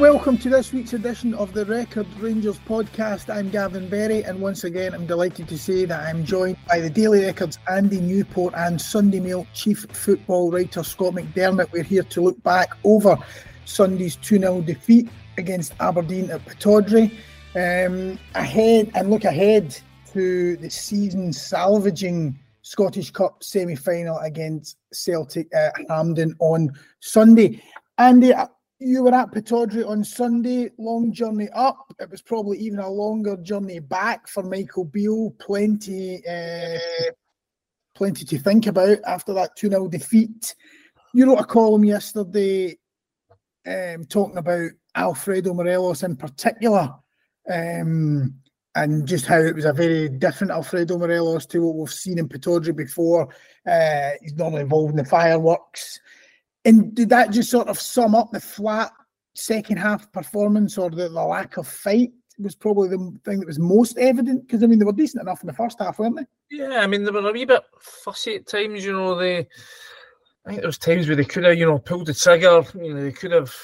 welcome to this week's edition of the Record Rangers podcast. I'm Gavin Berry, and once again, I'm delighted to say that I'm joined by the Daily Records Andy Newport and Sunday Mail chief football writer Scott McDermott. We're here to look back over Sunday's 2 0 defeat against Aberdeen at Pittodrie, um, ahead and look ahead to the season salvaging Scottish Cup semi final against Celtic at Hampden on Sunday. Andy, you were at Pittodrie on Sunday, long journey up. It was probably even a longer journey back for Michael Beale. Plenty, uh, plenty to think about after that 2 0 defeat. You wrote a column yesterday um, talking about Alfredo Morelos in particular um, and just how it was a very different Alfredo Morelos to what we've seen in Pittodrie before. Uh, he's normally involved in the fireworks. And did that just sort of sum up the flat second half performance or the, the lack of fight? Was probably the thing that was most evident because I mean they were decent enough in the first half, weren't they? Yeah, I mean they were a wee bit fussy at times. You know, they I think there was times where they could have, you know, pulled the trigger. You know, they could have,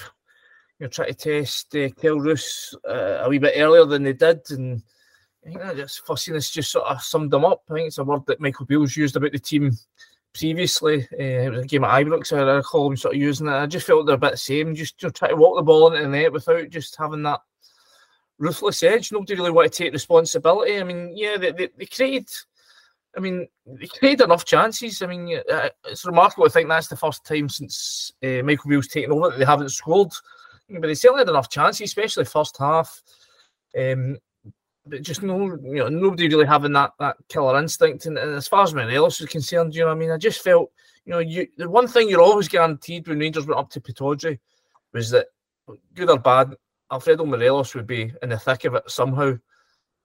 you know, tried to test uh, Kelle Roos uh, a wee bit earlier than they did, and I think that just fussiness just sort of summed them up. I think it's a word that Michael Beale's used about the team previously. Uh, it was a game at Ibrox, I recall him sort of using it. I just felt they're a bit the same, just you try to walk the ball into the net without just having that ruthless edge. Nobody really want to take responsibility. I mean, yeah, they, they, they created. I mean, they created enough chances. I mean, it's remarkable to think that's the first time since uh, Michael Beale's taken over that they haven't scored. But they certainly had enough chances, especially first half. Um, but just no, you know, nobody really having that that killer instinct. And, and as far as Morelos is concerned, you know, I mean, I just felt, you know, you the one thing you're always guaranteed when Rangers went up to Pittodrie was that, good or bad, Alfredo Morelos would be in the thick of it somehow.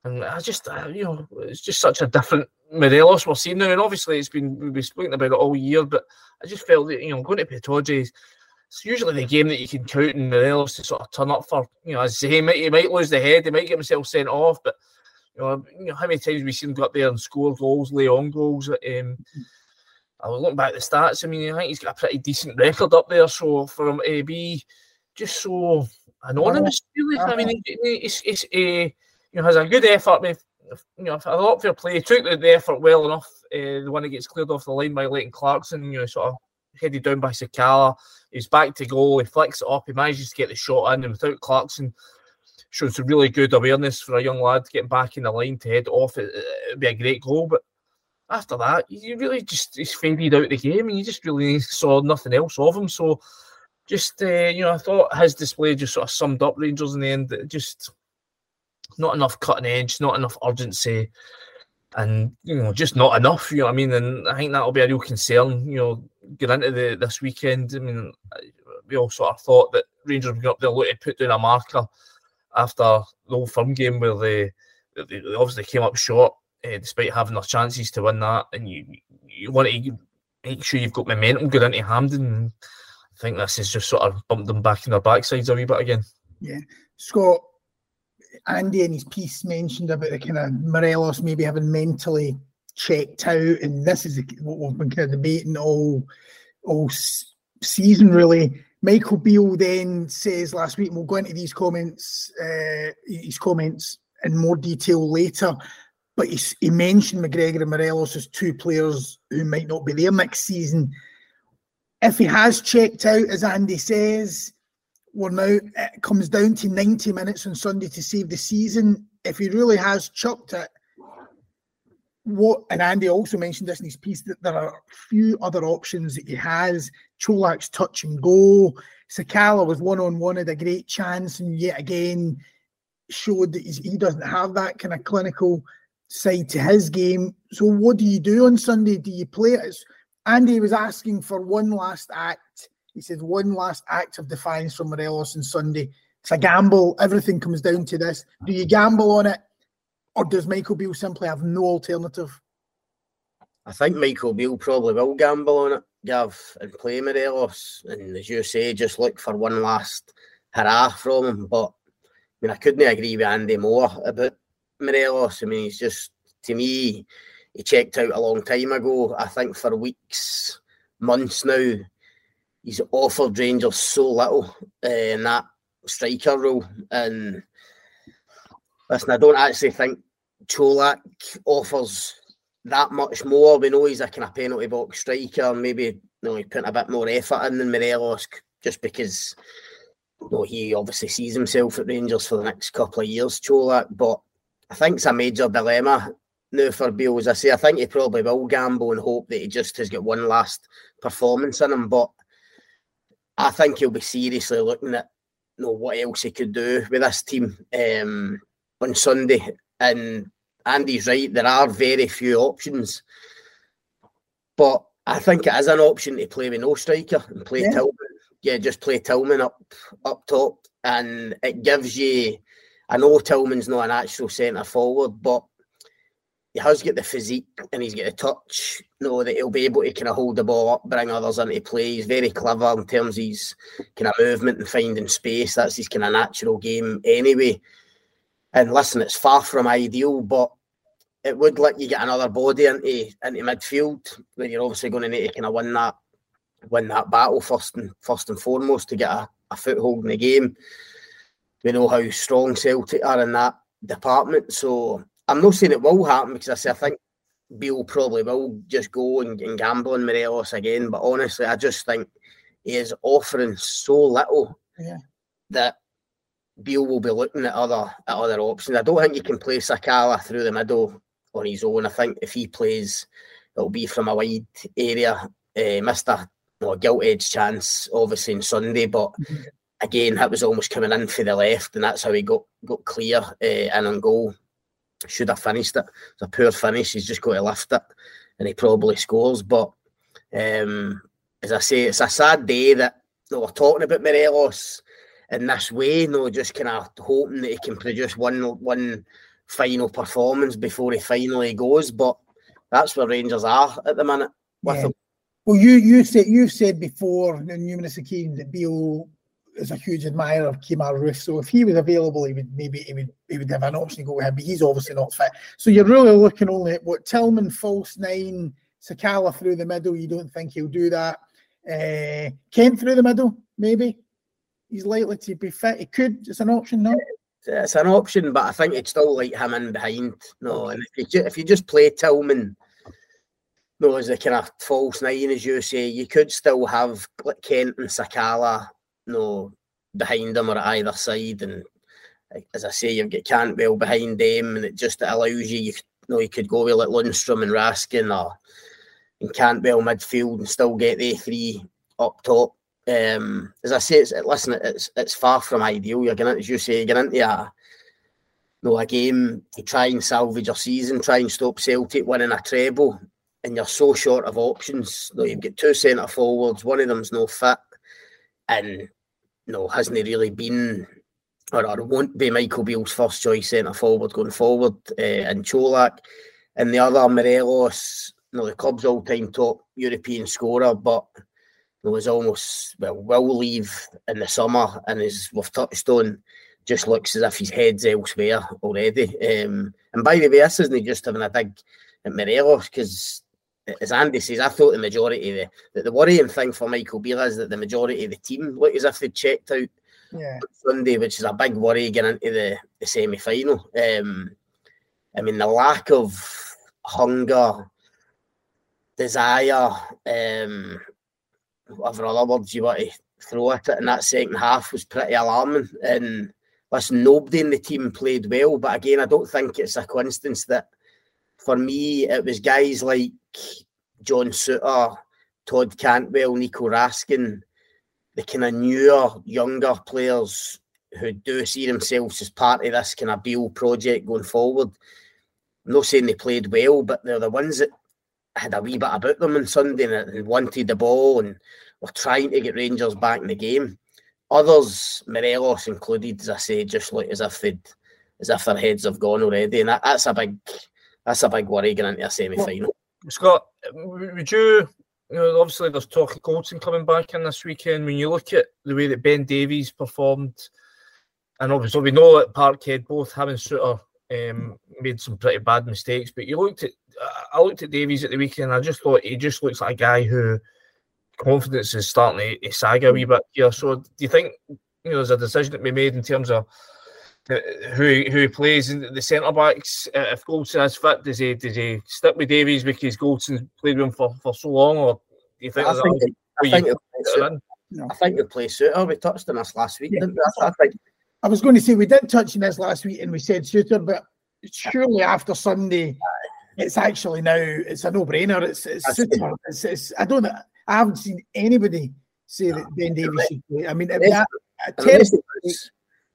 And I just, uh, you know, it's just such a different Morelos we're seeing now. And obviously, it's been we've been speaking about it all year, but I just felt that you know going to Pittodrie it's usually the game that you can count and Morelos to sort of turn up for. You know, as he might he might lose the head, he might get himself sent off, but you know, you know how many times we've seen him go up there and score goals, lay on goals. Um, I was looking back at the stats. I mean, I think he's got a pretty decent record up there. So for him to be just so anonymous, really, I mean, it's it's a you know has a good effort. You know, a lot for play. He took the, the effort well enough. Uh, the one that gets cleared off the line by Leighton Clarkson, you know, sort of headed down by Sakala. He's back to goal. He flicks it up. He manages to get the shot in, and without Clarkson, shows some really good awareness for a young lad getting back in the line to head off. It, would be a great goal, but after that, you really just he's faded out the game, and you just really saw nothing else of him. So, just uh, you know, I thought his display just sort of summed up Rangers in the end. Just not enough cutting edge, not enough urgency, and you know, just not enough. You know what I mean? And I think that'll be a real concern. You know, get into the this weekend. I mean, we all sort of thought that Rangers would go up there looking to put down a marker after the old firm game where they, they obviously came up short uh, despite having their chances to win that. And you you want to make sure you've got momentum going into Hampden. I think this has just sort of bumped them back in their backsides a wee bit again. Yeah, Scott. Andy in his piece mentioned about the kind of Morelos maybe having mentally checked out, and this is what we've been kind of debating all all season really. Michael Beale then says last week, and we'll go into these comments, uh, his comments in more detail later. But he, he mentioned McGregor and Morelos as two players who might not be there next season. If he has checked out, as Andy says, we're now it comes down to 90 minutes on Sunday to save the season. If he really has chucked it, what and Andy also mentioned this in his piece that there are a few other options that he has. Čolak's touch and go. Sakala was one on one, had a great chance, and yet again showed that he doesn't have that kind of clinical side to his game. So, what do you do on Sunday? Do you play it? Andy was asking for one last act. He said one last act of defiance from Morelos on Sunday. It's a gamble. Everything comes down to this. Do you gamble on it? Or does Michael Beale simply have no alternative? I think Michael Beale probably will gamble on it, Gav, and play Morelos. And as you say, just look for one last hurrah from him. But I mean, I couldn't agree with Andy more about Morelos. I mean, he's just, to me, he checked out a long time ago. I think for weeks, months now, he's offered Rangers so little, uh, and that striker role. And listen, I don't actually think Čolak offers that much more. We know he's a kind of penalty box striker. Maybe you know, he's putting a bit more effort in than Morelos just because you know, he obviously sees himself at Rangers for the next couple of years, Čolak. But I think it's a major dilemma now for Beale. As I say, I think he probably will gamble and hope that he just has got one last performance in him. But I think he'll be seriously looking at you know what else he could do with this team um, on Sunday. And Andy's right, there are very few options. But I think it is an option to play with no striker and play yeah. Tillman. Yeah, just play Tillman up up top. And it gives you I know Tillman's not an actual centre forward, but he has got the physique and he's got the touch. You know that he'll be able to kind of hold the ball up, bring others into play. He's very clever in terms of his kind of movement and finding space. That's his kind of natural game anyway. And listen, it's far from ideal, but it would let you get another body into into midfield where you're obviously going to need to kind of win that win that battle first and first and foremost to get a, a foothold in the game. We know how strong Celtic are in that department, so I'm not saying it will happen because I say I think Beale probably will just go and, and gamble on Morelos again. But honestly, I just think he is offering so little yeah. that Beale will be looking at other at other options. I don't think you can play Sakala through the middle on his own. I think if he plays, it'll be from a wide area. Uh, missed a you gilt edge chance, obviously, on Sunday, but mm-hmm. again, that was almost coming in for the left, and that's how he got got clear uh, and on goal should have finished it. It's a poor finish. He's just got to lift it, and he probably scores. But um, as I say, it's a sad day that you know, we're talking about Morelos in this way. You know, just kind of hoping that he can produce one one final performance before he finally goes. But that's where Rangers are at the minute. With yeah. him. Well, you you said you've said before on numerous occasions that Beale is a huge admirer of Kemar Roofe. So if he was available, he would maybe he would he would have an option to go with him, but he's obviously not fit. So you're really looking only at what Tillman, false nine, Sakala through the middle. You don't think he'll do that. Uh, Kent through the middle, maybe. He's likely to be fit. He could. It's an option, no. It's an option, but I think it's still like him in behind. No, and if you if you just play Tillman, no, as a kind of false nine, as you say, you could still have Kent and Sakala no, behind them or at either side. And as I say, you've got Cantwell behind them, and it just allows you, you, know, you could go with like Lundstram and Raskin or and Cantwell midfield and still get the three up top. Um, as I say, it's, listen, it's it's far from ideal. You're going, as you say, you're into a you know, a game to try and salvage your season, try and stop Celtic winning a treble, and you're so short of options. You know, you've got two centre forwards, one of them's no fit, and no, hasn't he really been or, or won't be Michael Beale's first choice centre forward going forward, uh, and Čolak, and the other Morelos, you know, the club's all time top European scorer, but was almost well will leave in the summer, and as we've touched on, just looks as if his head's elsewhere already. Um, and by the way, this isn't he just having a dig at Morelos because as Andy says, I thought the majority of the, the, the worrying thing for Michael Beale is that the majority of the team look as if they checked out yeah. Sunday, which is a big worry getting into the, the semi final. Um, I mean, the lack of hunger, desire, um, whatever other words you want to throw at it in that second half was pretty alarming. And listen, nobody in the team played well, but again, I don't think it's a coincidence that for me, it was guys like John Souttar, Todd Cantwell, Nico Raskin, the kind of newer, younger players who do see themselves as part of this kind of Beale project going forward. I'm not saying they played well, but they're the ones that had a wee bit about them on Sunday and, and wanted the ball and were trying to get Rangers back in the game. Others, Morelos included, as I say, just look as if they'd as if their heads have gone already, and that, that's a big that's a big worry going into a semi final. Scott, would you? You know, obviously there's talk of Goldson coming back in this weekend. When you look at the way that Ben Davies performed, and obviously we know at Parkhead both having Souttar um, made some pretty bad mistakes. But you looked at, I looked at Davies at the weekend. I just thought he just looks like a guy who confidence is starting to, to sag a wee bit here. So do you think you know there's a decision to be made in terms of who who plays in the centre backs. Uh, if Goldson is fit, does he does he stick with Davies because Goldson played with him for, for so long, or do you think? I think, it, I, think no. I think play Souttar. We touched on this last week, yeah. I, I, think. I was going to say we did touch on this last week, and we said Souttar, but surely after Sunday, it's actually now it's a no-brainer. It's it's, Souttar. it's, it's I don't I haven't seen anybody say that Ben Davies should play. I mean, that,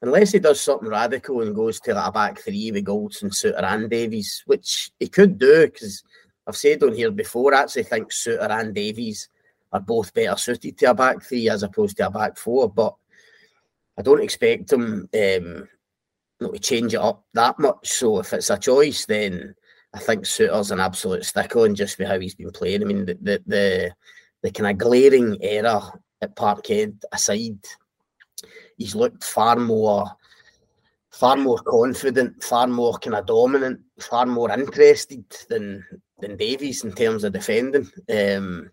unless he does something radical and goes to like a back three with Goldson, Souttar, and Davies, which he could do because I've said on here before, I actually think Souttar and Davies are both better suited to a back three as opposed to a back four. But I don't expect him um, not to change it up that much. So if it's a choice, then I think Souttar's an absolute stickle and just with how he's been playing. I mean, the the the, the kind of glaring error at Parkhead aside, he's looked far more far more confident, far more kind of dominant, far more interested than than Davies in terms of defending. Um,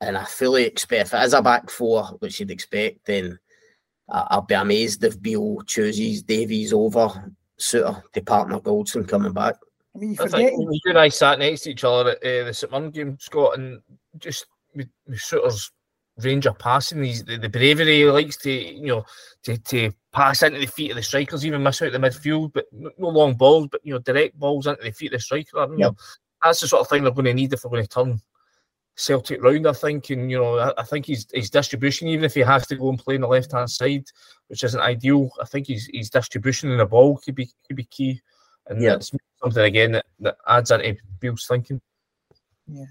and I fully expect if it is a back four, which you'd expect, then I'll be amazed if Beale chooses Davies over Souttar to partner Goldson coming back. I mean, I think you and I sat next to each other at uh, the St Mirren game, Scott, and just with, with Souttar's range of passing, he's, the, the bravery he likes to, you know, to, to pass into the feet of the strikers, even miss out the midfield, but no long balls, but you know, direct balls into the feet of the striker. You know, that's the sort of thing they're going to need if they're going to turn Celtic round, I think. And you know, I, I, think his his distribution, even if he has to go and play on the left hand side, which isn't ideal, I think his his distribution in the ball could be could be key. And yeah. that's something again that, that adds into Beale's thinking. Yeah.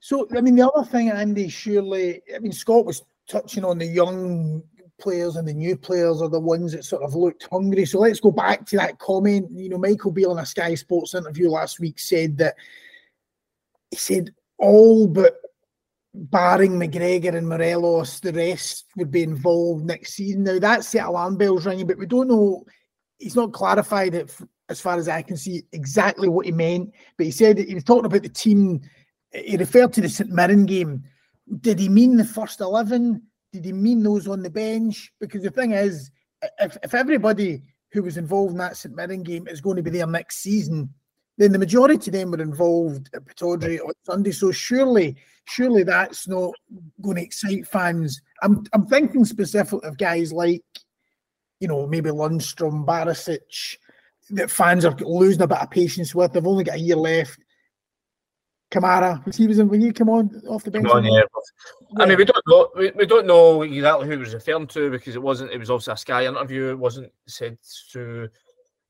So I mean the other thing, Andy, surely I mean Scott was touching on the young players and the new players are the ones that sort of looked hungry. So let's go back to that comment. You know, Michael Beale in a Sky Sports interview last week said that he said all but barring McGregor and Morelos, the rest would be involved next season. Now that's the alarm bells ringing, but we don't know. He's not clarified it as far as I can see exactly what he meant. But he said he was talking about the team. He referred to the St Mirren game. Did he mean the first eleven? Did he mean those on the bench? Because the thing is, if, if everybody who was involved in that St Mirren game is going to be there next season, then the majority of them were involved at Pittodrie on Sunday. So surely, surely that's not going to excite fans. I'm I'm thinking specifically of guys like, you know, maybe Lundstram, Barisic, that fans are losing a bit of patience with. They've only got a year left. Kamara, he was in when you come on off the bench. On, yeah. yeah. I mean, we don't know. We, we don't know exactly who was referring to because it wasn't. It was also a Sky interview. It wasn't said to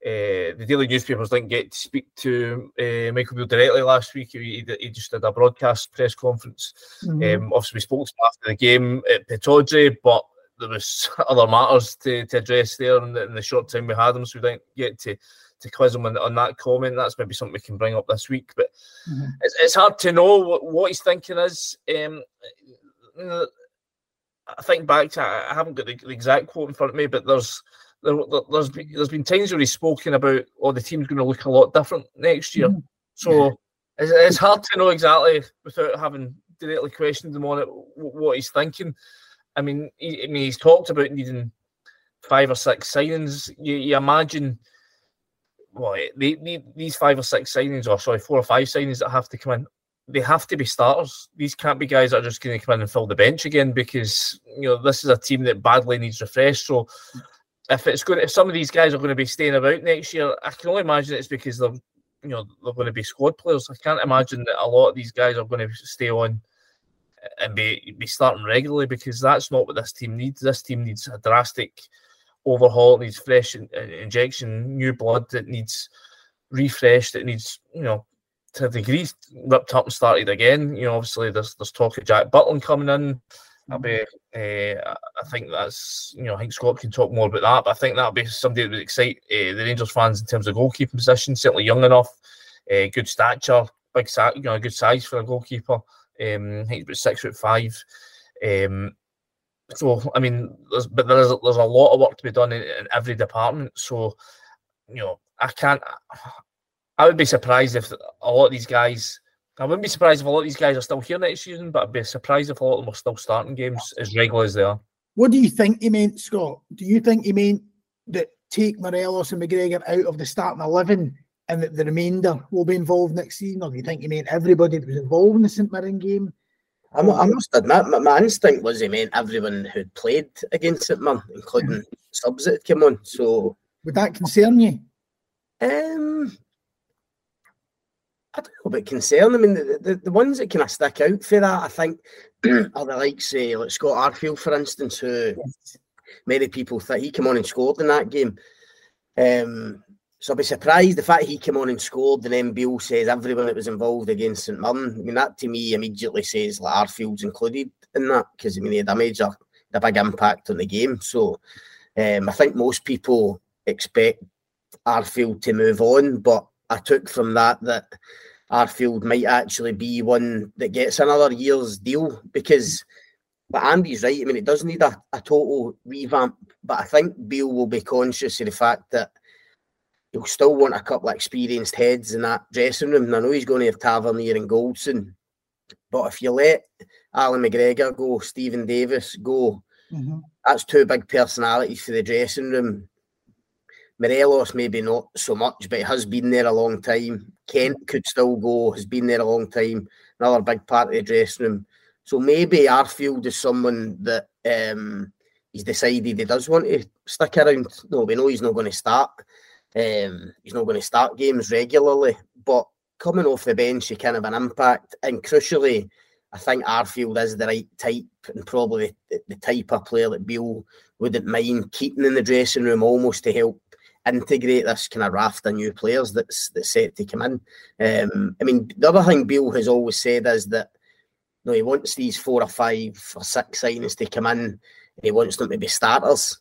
uh, the daily newspapers didn't get to speak to uh, Michael Beale directly last week. He, he, just did a broadcast press conference. Mm-hmm. Um, obviously, we spoke to him after the game at Pittodrie, but there was other matters to, to address there in the, in the, short time we had him, so we didn't get to to quiz him on, on that comment. That's maybe something we can bring up this week. But mm-hmm. it's, it's hard to know what, what he's thinking is. Um, I think back to I haven't got the, the exact quote in front of me, but there's there, there's been, there's been times where he's spoken about, oh, the team's going to look a lot different next year. Mm-hmm. So it's, it's, hard to know exactly without having directly questioned him on it what he's thinking. I mean, he, I mean, he's talked about needing five or six signings. You, you imagine, well, they, they, these five or six signings, or sorry, four or five signings that have to come in, they have to be starters. These can't be guys that are just going to come in and fill the bench again because you know this is a team that badly needs refresh. So if it's going, if some of these guys are going to be staying about next year, I can only imagine it's because they're, you know, they're going to be squad players. I can't imagine that a lot of these guys are going to stay on and be be starting regularly because that's not what this team needs. This team needs a drastic overhaul. It needs fresh in, in, injection, new blood. That needs refreshed. It needs, you know, to a degree ripped up and started again. You know, obviously there's there's talk of Jack Butland coming in. I'll be. Uh, I think that's you know. I think Scott can talk more about that, but I think that'll be somebody that would excite uh, the Rangers fans in terms of goalkeeping position. Certainly young enough, uh, good stature, big you know, good size for a goalkeeper. Um, I think he's about six foot five. Um, so I mean, there's, but there's there's a lot of work to be done in, in every department. So you know, I can't. I would be surprised if a lot of these guys I wouldn't be surprised if a lot of these guys are still here next season, but I'd be surprised if a lot of them are still starting games as regular as they are. What do you think he meant, Scott? Do you think he meant that take Morelos and McGregor out of the starting eleven and that the remainder will be involved next season, or do you think he meant everybody that was involved in the St Mirren game? I, I must admit, my, my, instinct was he meant everyone who'd played against St Mirren, including subs that had come on. So would that concern you? Um, I don't know about concern. I mean, the, the, the ones that kind of stick out for that, I think, are the likes, say, like Scott Arfield, for instance, who yes. many people think he came on and scored in that game. Um, so I'd be surprised the fact he came on and scored, and then Beale says everyone that was involved against St Mirren. I mean, that to me immediately says like Arfield's included in that because I mean he had a major, a big impact on the game. So um, I think most people expect Arfield to move on, but I took from that that Arfield might actually be one that gets another year's deal because. But Andy's right. I mean, it does need a, a total revamp. But I think Beale will be conscious of the fact that he'll still want a couple of experienced heads in that dressing room. And I know he's going to have Tavernier and Goldson. But if you let Alan McGregor go, Stephen Davis go, mm-hmm. that's two big personalities for the dressing room. Morelos maybe not so much, but he has been there a long time. Kent could still go, has been there a long time. Another big part of the dressing room. So maybe Arfield is someone that um, he's decided he does want to stick around. No, we know he's not going to start. Um, he's not going to start games regularly, but coming off the bench, he can have an impact. And crucially, I think Arfield is the right type and probably the, the type of player that Beale wouldn't mind keeping in the dressing room almost to help integrate this kind of raft of new players that's that's set to come in. Um, I mean, the other thing Beale has always said is that you know, he wants these four or five or six signings to come in, and he wants them to be starters.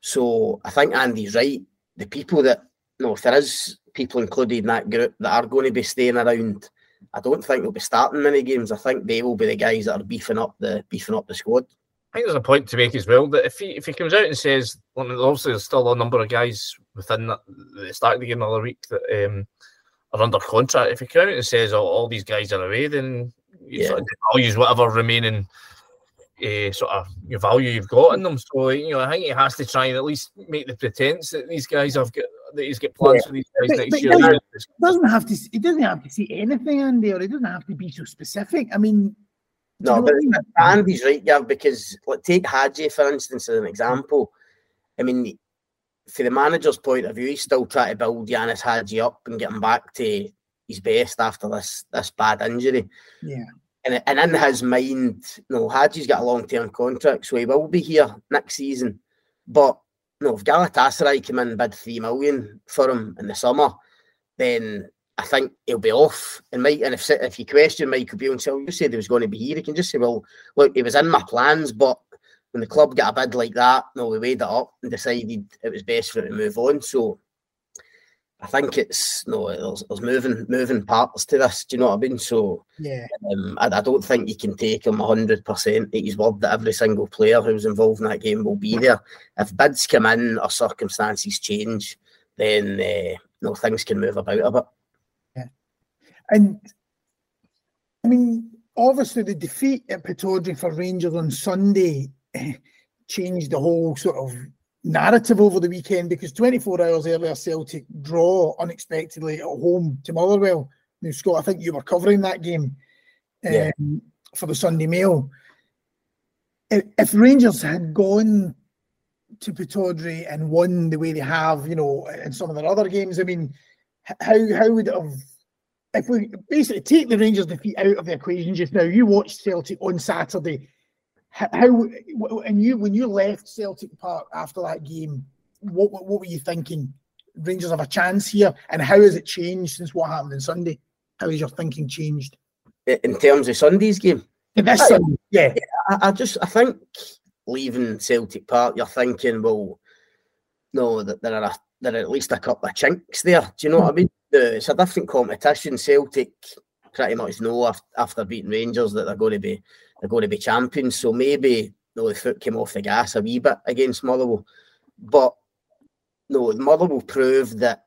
So I think Andy's right. The people that you know, if there is people included in that group that are going to be staying around, I don't think they'll be starting many games. I think they will be the guys that are beefing up the beefing up the squad. I think there's a point to make as well that if he if he comes out and says, well, obviously there's still a number of guys within that, the start of the game another week that um, are under contract. If he comes out and says, oh, all these guys are away, then yeah. sort of whatever remaining uh, sort of your value you've got in them. So you know, I think he has to try and at least make the pretense that these guys have got that he's got plans yeah. for these guys but, next but year. Doesn't, doesn't have to. He doesn't have to see anything, Andy, or he doesn't have to be so specific. I mean, no, but Andy's right, yeah, because like take Hagi for instance as an example. I mean, for the manager's point of view, he's still trying to build Ianis Hagi up and get him back to his best after this this bad injury. Yeah. And, and in his mind, you no, know, Hagi's got a long term contract, so he will be here next season. But you know, if Galatasaray come in and bid three million for him in the summer, then I think he'll be off. And Mike, and if if you question Michael Beale and say, you said he was going to be here, he can just say, well, look, he was in my plans, but when the club got a bid like that, no, we weighed it up and decided it was best for him to move on. So I think it's no, there's, there's moving moving parts to this. Do you know what I mean? So yeah, um, I, I, don't think you can take him hundred percent his word that every single player who's involved in that game will be there. If bids come in or circumstances change, then uh, no things can move about a bit. And I mean, obviously the defeat at Pittodrie for Rangers on Sunday changed the whole sort of narrative over the weekend because 24 hours earlier, Celtic draw unexpectedly at home to Motherwell. Now, Scott, I think you were covering that game um, yeah. for the Sunday Mail. If, if Rangers had gone to Pittodrie and won the way they have, you know, in some of their other games, I mean, how how would it have? If we basically take the Rangers defeat out of the equation just now, you watched Celtic on Saturday how and you when you left Celtic Park after that game, what what, what were you thinking? Rangers have a chance here, and how has it changed since what happened on Sunday? How has your thinking changed in terms of Sunday's game? this Sunday, yeah. I, I, just I think leaving Celtic Park, you're thinking, well, no, that there are a, there are at least a couple of chinks there. Do you know what I mean? It's a different competition. Celtic pretty much know after, beating Rangers that they're going to be they're going to be champions. So maybe you know, the foot came off the gas a wee bit against Motherwell. But no, Motherwell proved that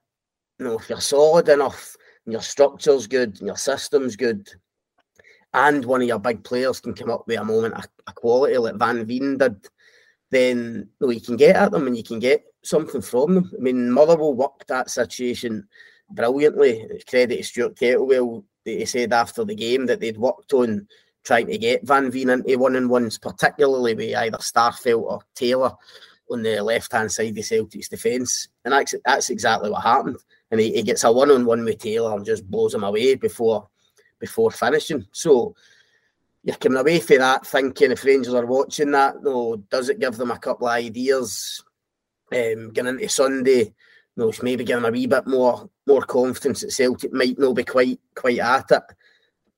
you know, if you're solid enough and your structure's good and your system's good, and one of your big players can come up with a moment of, quality like Van Veen did, then no, you can get at them and you can get something from them. I mean, Motherwell worked that situation brilliantly. Credit to Stuart Kettlewell that he said after the game that they'd worked on trying to get Van Veen into one on ones, particularly with either Starfelt or Taylor on the left hand side of Celtic's defence. And that's, that's exactly what happened. And he, he gets a one on one with Taylor and just blows him away before before finishing. So you're coming away from that thinking if Rangers are watching that, no, does it give them a couple of ideas um, going into Sunday? No, maybe give them a wee bit more more confidence that Celtic might not be quite quite at it.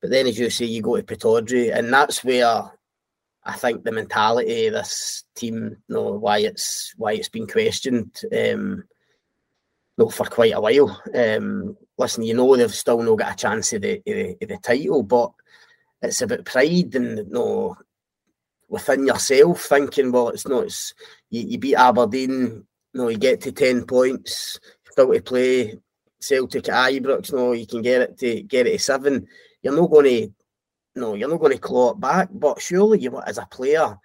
But then, as you say, you go to Pittodrie, and that's where I think the mentality of this team, you know, why it's why it's been questioned, um, know, for quite a while. Um, listen, you know they've still not got a chance of the, of the, of the title, but it's about pride and you know, within yourself thinking, well, it's not. It's you, you beat Aberdeen, you know, you get to ten points, still to play Celtic at Ibrox, you know, you can get it to get it to seven. You're not going to no, you're not going to claw it back. But surely you as a player,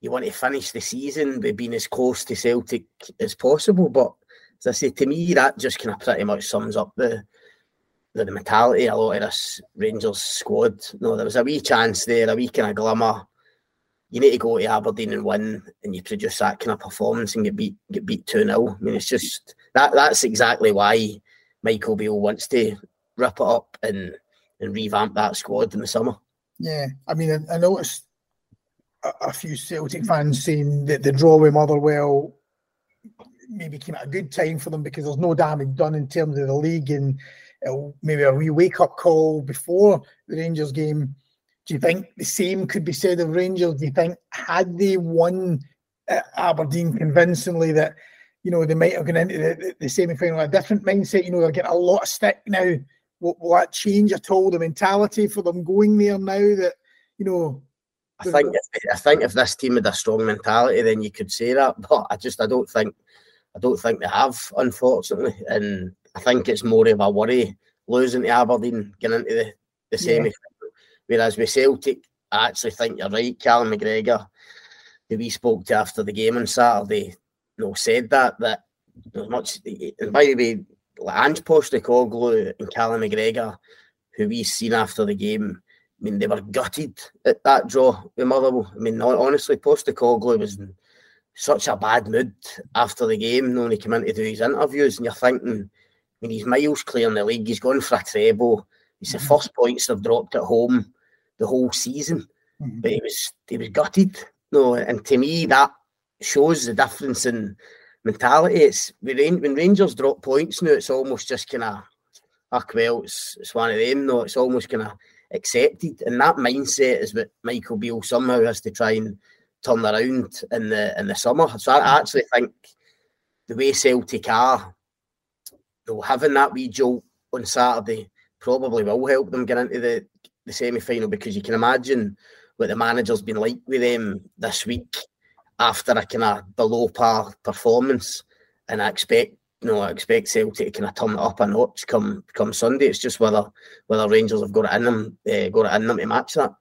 you want to finish the season by being as close to Celtic as possible. But as I say, to me, that just kind of pretty much sums up the the, mentality a lot of this Rangers squad. No, there was a wee chance there, a wee kind of glimmer. You need to go to Aberdeen and win, and you produce that kind of performance and get beat get beat two 0 I mean, it's just that that's exactly why Michael Beale wants to rip it up and and revamp that squad in the summer. Yeah, I mean, I, I noticed a, a, few Celtic fans saying that the draw with Motherwell maybe came at a good time for them because there's no damage done in terms of the league and maybe a wee wake up call before the Rangers game. Do you think the same could be said of Rangers? Do you think had they won Aberdeen convincingly that you know they might have gone into the, the, the semi final with a different mindset? You know they're getting a lot of stick now will, will that change at all the mentality for them going there now that you know I think if, I think if this team had a strong mentality, then you could say that. But I just I don't think I don't think they have, unfortunately. And I think it's more of a worry losing to Aberdeen, getting into the, the semi. Yeah. Whereas with Celtic, I actually think you're right. Callum McGregor, who we spoke to after the game on Saturday, you know, said that that much. And by the way, Ange Postecoglou and Callum McGregor, who we seen after the game, I mean, they were gutted at that draw with Motherwell. I mean, honestly, Postecoglou was in such a bad mood after the game, when he came in to do his interviews, and you're thinking, I mean, he's miles clear in the league, he's gone for a treble, it's the mm-hmm. first points they've dropped at home the whole season, mm-hmm. but he was he was gutted. No, and to me, that shows the difference in mentality. It's when Rangers drop points now, it's almost just kind of, ah, well, it's, it's one of them. No, it's almost kind of accepted, and that mindset is what Michael Beale somehow has to try and turn around in the in the summer. So I actually think the way Celtic are, you know, having that wee jolt on Saturday probably will help them get into the, the semi final because you can imagine what the manager's been like with them this week after a kind of below par performance, and I expect you know I expect Celtic to kind of turn it up a notch come come Sunday. It's just whether whether Rangers have got it in them, uh, got it in them to match that.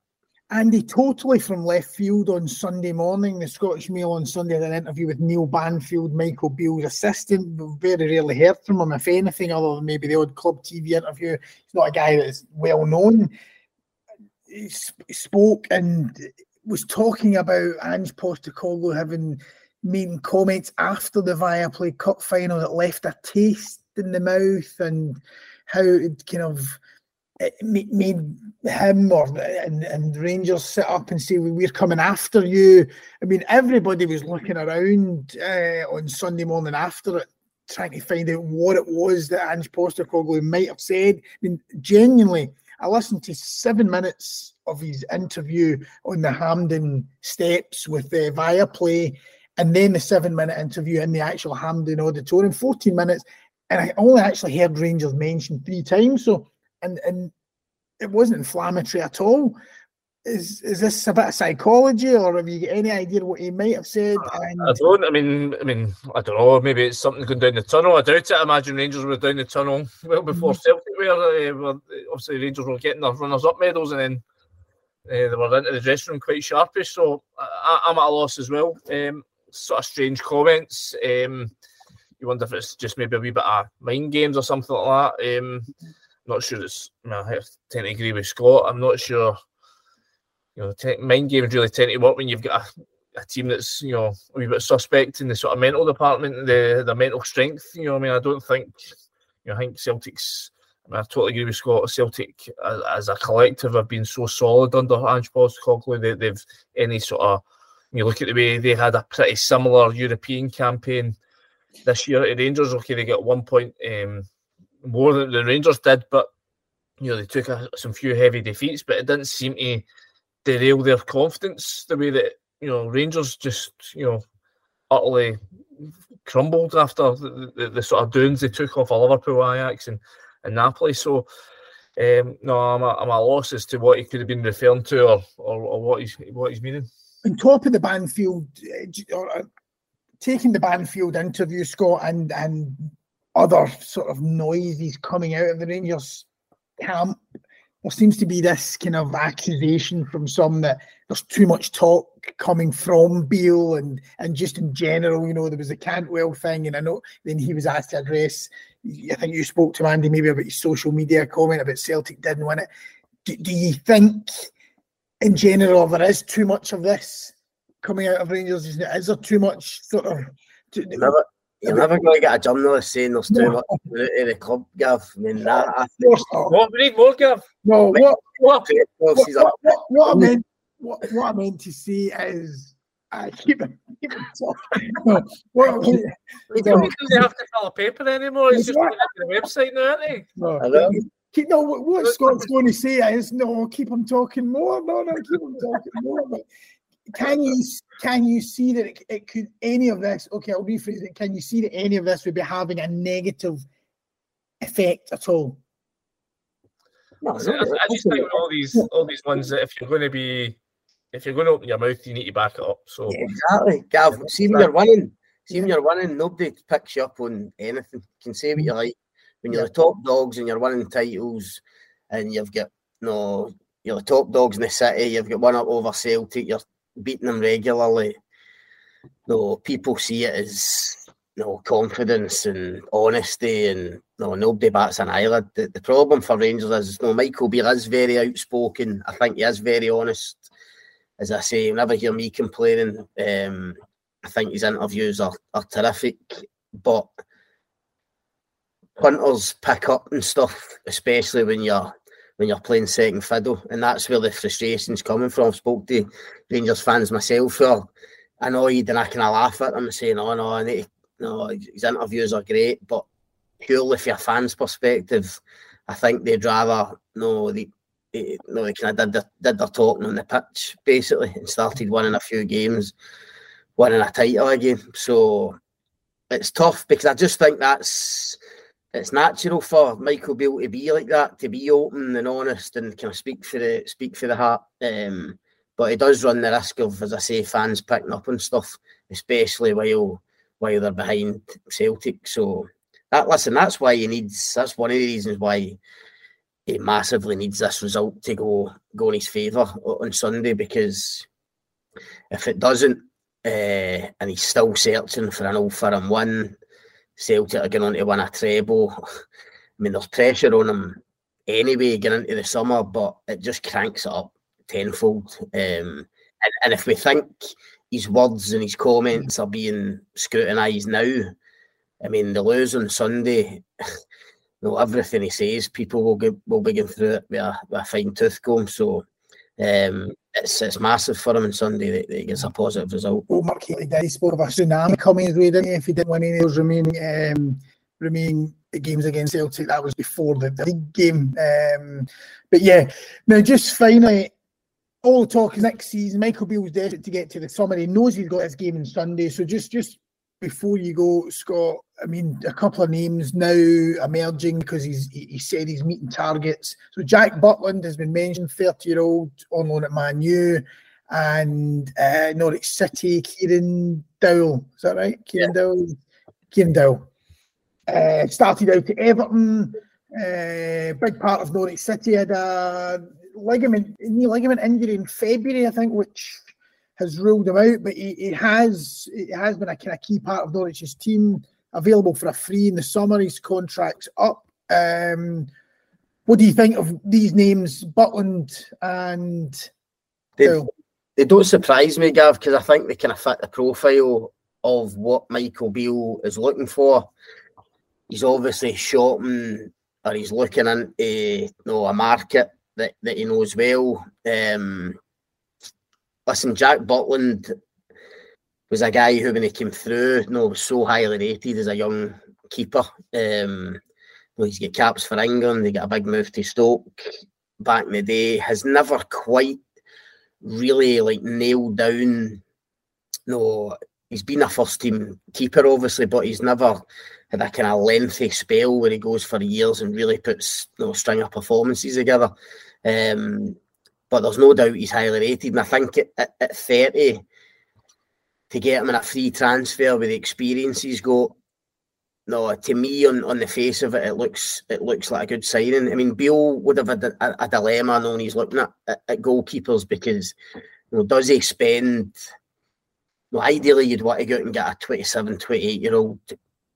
Andy, totally from left field on Sunday morning. The Scottish Mail on Sunday had an interview with Neil Banfield, Michael Beale's assistant. We've very rarely heard from him, if anything, other than maybe the odd club TV interview. He's not a guy that's well known. Spoke and was talking about Ange Postecoglou having made comments after the Viaplay Cup final that left a taste in the mouth and how it kind of it made him or and, and Rangers sit up and say we're coming after you. I mean, everybody was looking around uh, on Sunday morning after it, trying to find out what it was that Ange Postecoglou might have said. I mean, genuinely, I listened to seven minutes of his interview on the Hampden steps with the uh, Viaplay, and then the seven minute interview in the actual Hampden auditorium, 14 minutes. And I only actually heard Rangers mentioned three times. So, and and it wasn't inflammatory at all. Is is this a bit of psychology, or have you got any idea what he might have said? And... I don't. I mean, I mean, I don't know. Maybe it's something going down the tunnel. I doubt it. I imagine Rangers were down the tunnel well before mm-hmm. Celtic were. Uh, obviously, Rangers were getting their runners-up medals, and then they were into the dressing room quite sharpish. So I, am at a loss as well. Um, sort of strange comments. Um, you wonder if it's just maybe a wee bit of mind games or something like that. Um, not sure it's. I, mean, I tend to agree with Scott. I'm not sure. You know, t- mind games really tend to work when you've got a, a, team that's you know a wee bit suspect in the sort of mental department, the the mental strength. You know, I mean, I don't think. You know, I think Celtic's. I, mean, I totally agree with Scott. Celtic as, as, a collective have been so solid under Ange Postecoglou. They, they've any sort of. You look at the way they had a pretty similar European campaign this year at Rangers. Okay, they got one point um, more than the Rangers did, but you know they took a, some few heavy defeats, but it didn't seem to derail their confidence the way that you know Rangers just you know utterly crumbled after the, the, the sort of doings they took off of Liverpool, Ajax, and, and Napoli. So. Um, no, I'm a, I'm a loss as to what he could have been referring to or, or, or what he's what he's meaning. On top of the Banfield, uh, taking the Banfield interview, Scott, and and other sort of noises coming out of the Rangers camp, there seems to be this kind of accusation from some that there's too much talk coming from Beale and and just in general, you know, there was a Cantwell thing, and I know then he was asked to address. I think you spoke to Andy maybe about his social media comment about Celtic didn't win it. Do, do you think, in general, there is too much of this? coming out of Rangers? Is there too much sort of? Never, you're never going to get a journalist saying there's too no. much in the club, Gav. I mean, that. I think, what we need more, Gav. No, what what, what, what, what, what, I meant what, what I meant to say is. I keep it, keep it talking. No, what I mean, he doesn't have to fill a paper anymore. He's just looking at the website now, isn't he? No, keep, no, what, what Scott's going to say is no, keep him talking more. No, no, keep him talking more. But can you can you see that it, it, could any of this? Okay, I'll rephrase it. Can you see that any of this would be having a negative effect at all? No, I, I just think all these all these ones that if you're going to be if you're going to open your mouth, you need to back it up. So yeah, exactly, Gav. See when you're winning, see when you're winning, nobody picks you up on anything. You can say what you like. When you're yeah. the top dogs and you're winning titles, and you've got no, you're the top dogs in the city. You've got one up over Celtic. You're beating them regularly, no, people see it as no confidence and honesty, and no, nobody bats an eyelid. The, the problem for Rangers is no, Michael Beale is very outspoken. I think he is very honest. As I say, you never hear me complaining. Um, I think his interviews are, are terrific, but punters pick up and stuff, especially when you're when you're playing second fiddle, and that's where the frustration's coming from. I spoke to Rangers fans myself who are annoyed, and I of laugh at them saying, "Oh no, I need to, no, his interviews are great," but purely from a fan's perspective, I think they'd rather no, they, eh, they no, they kind of did their, did their talking on the pitch basically, and started winning a few games, winning a title again. So it's tough because I just think that's it's natural for Michael Beale to be like that, to be open and honest and kind of speak for the speak for the heart. Um, but he does run the risk of, as I say, fans picking up on stuff, especially while while they're behind Celtic. So that listen, that's why he needs. That's one of the reasons why he massively needs this result to go go in his favour on Sunday because if it doesn't, uh, and he's still searching for an old firm win Celtic are going on to win a treble. I mean, there's pressure on them anyway getting into the summer, but it just cranks it up tenfold. Um, and, and if we think his words and his comments are being scrutinised now, I mean, the lose on Sunday, you know, everything he says, people will get will be going through it with a, with a fine tooth comb. So um, it's it's massive for him on Sunday that, that he gets a positive result. Well, Mark Healy did. He spoke of a tsunami coming his way, didn't he? If he didn't win any of those remaining um, remaining games against Celtic, that was before the, the league game. Um, but yeah, now just finally, all the talk is next season. Michael Beale's desperate to get to the summer. He knows he's got his game on Sunday, so just just before you go, Scott, I mean, a couple of names now emerging because he's he said he's meeting targets. So Jack Butland has been mentioned, 30 year old on loan at Man U, and uh, Norwich City, Kieran Dowell. Is that right? Kieran yeah. Dowell. Kieran Dowell. Uh, started out at Everton. Uh, big part of Norwich City had a ligament knee ligament injury in February, I think, which has ruled him out. But he, he has it has been a kind of key part of Norwich's team. Available for a free in the summer. His contract's up. Um, what do you think of these names, Butland and they, they don't surprise me, Gav, because I think they kind of fit the profile of what Michael Beale is looking for. He's obviously shopping or he's looking into you know, a market that, that he knows well. Um, listen, Jack Butland was a guy who, when he came through, you know, was so highly rated as a young keeper. Um, well, he's got caps for England. He got a big move to Stoke back in the day. Has never quite really like nailed down. No, he's been a first team keeper, obviously, but he's never had a kind of lengthy spell where he goes for years and really puts you know, string of performances together. Um, but there's no doubt he's highly rated, and I think at, at, at 30 to get him in a free transfer with the experience he's got. No, to me, on, on the face of it, it looks it looks like a good signing. I mean, Beale would have a, a, a dilemma knowing he's looking at, at, at goalkeepers because you know, does he spend well, ideally, you'd want to go out and get a 27, 28 year old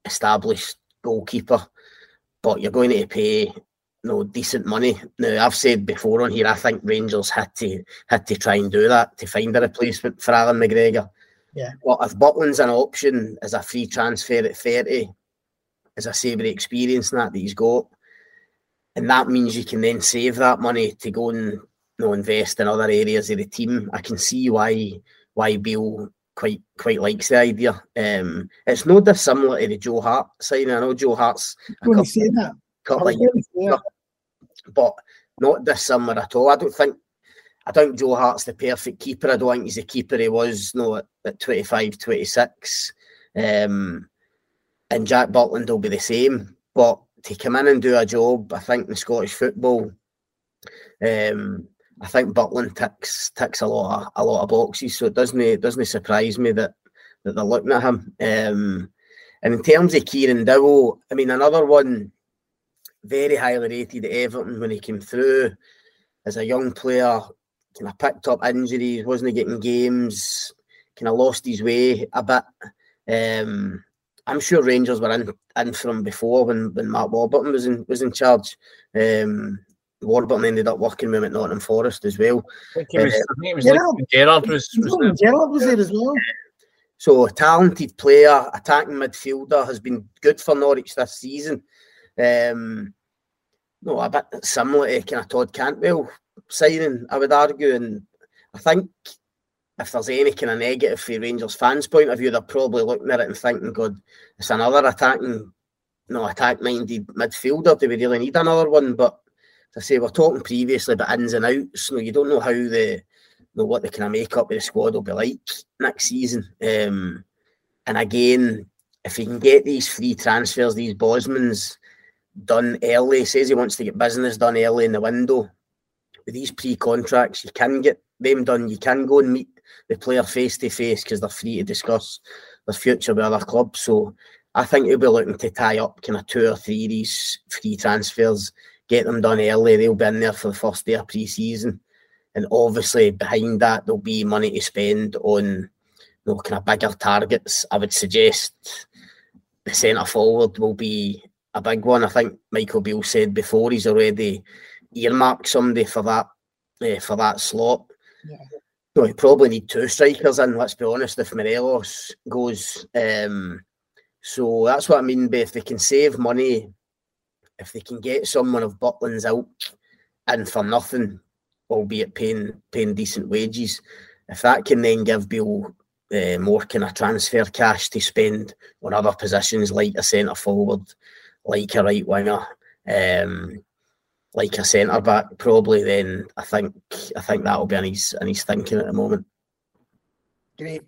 established goalkeeper, but you're going to pay know, decent money. Now, I've said before on here, I think Rangers had to had to try and do that to find a replacement for Allan McGregor. Yeah. Well, if Butland's an option as a free transfer at 30, as I say, with the experience and that that he's got, and that means you can then save that money to go and you know, invest in other areas of the team. I can see why why Beale quite quite likes the idea. Um, it's no dissimilar to the Joe Hart signing. I know Joe Hart's a couple, say that. Couple of years, but not this summer at all. I don't think I think Joe Hart's the perfect keeper. I don't think he's the keeper he was no at, at 25, 26. Um, and Jack Butland will be the same. But to come in and do a job, I think in Scottish football, um, I think Butland ticks ticks a lot of, a lot of boxes, so it doesn't it doesn't surprise me that that they're looking at him. Um, and in terms of Kieran Dowell, I mean another one very highly rated at Everton when he came through as a young player, kind of picked up injuries, wasn't getting games, kind of lost his way a bit. Um, I'm sure Rangers were in, in from before when, when Mark Warburton was in was in charge. Um, Warburton ended up working with him at Nottingham Forest as well. I think was, uh, I think it was Gerrard. like Gerrard was, was Gerrard was there as well. So a talented player, attacking midfielder, has been good for Norwich this season. Um, no, a bit similar to kind of Todd Cantwell signing, I would argue. And I think if there's any kind of negative for Rangers fans' point of view, they're probably looking at it and thinking, God, it's another attacking, no, attack minded midfielder. Do we really need another one? But I say we're talking previously about ins and outs. You know, you don't know how the you know, what the kind of makeup of the squad will be like next season. Um, and again, if you can get these free transfers, these Bosmans done early, says he wants to get business done early in the window. With these pre-contracts, you can get them done. You can go and meet the player face to face because they're free to discuss their future with other clubs. So I think he'll be looking to tie up kind of two or three of these free transfers get them done early. They'll be in there for the first day of pre-season, and obviously behind that there'll be money to spend on you know, kind of bigger targets. I would suggest the centre forward will be a big one. I think Michael Beale said before he's already earmarked somebody for that uh, for that slot. Yeah. So he probably need two strikers in. Let's be honest. If Morelos goes, um, so that's what I mean. But if they can save money if they can get someone of Butland's out and for nothing, albeit paying paying decent wages, if that can then give Beale uh, more kind of transfer cash to spend on other positions like a centre forward, like a right winger, um, like a centre back, probably then I think I think that'll be in his in his thinking at the moment. Great.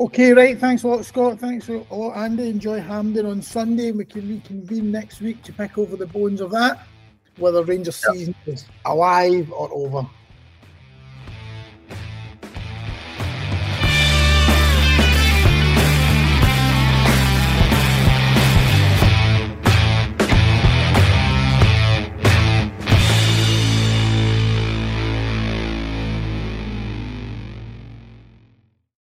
Okay, right. Thanks a lot, Scott. Thanks a lot, Andy. Enjoy Hampden on Sunday. and We can reconvene next week to pick over the bones of that, whether Rangers yep. season is alive or over.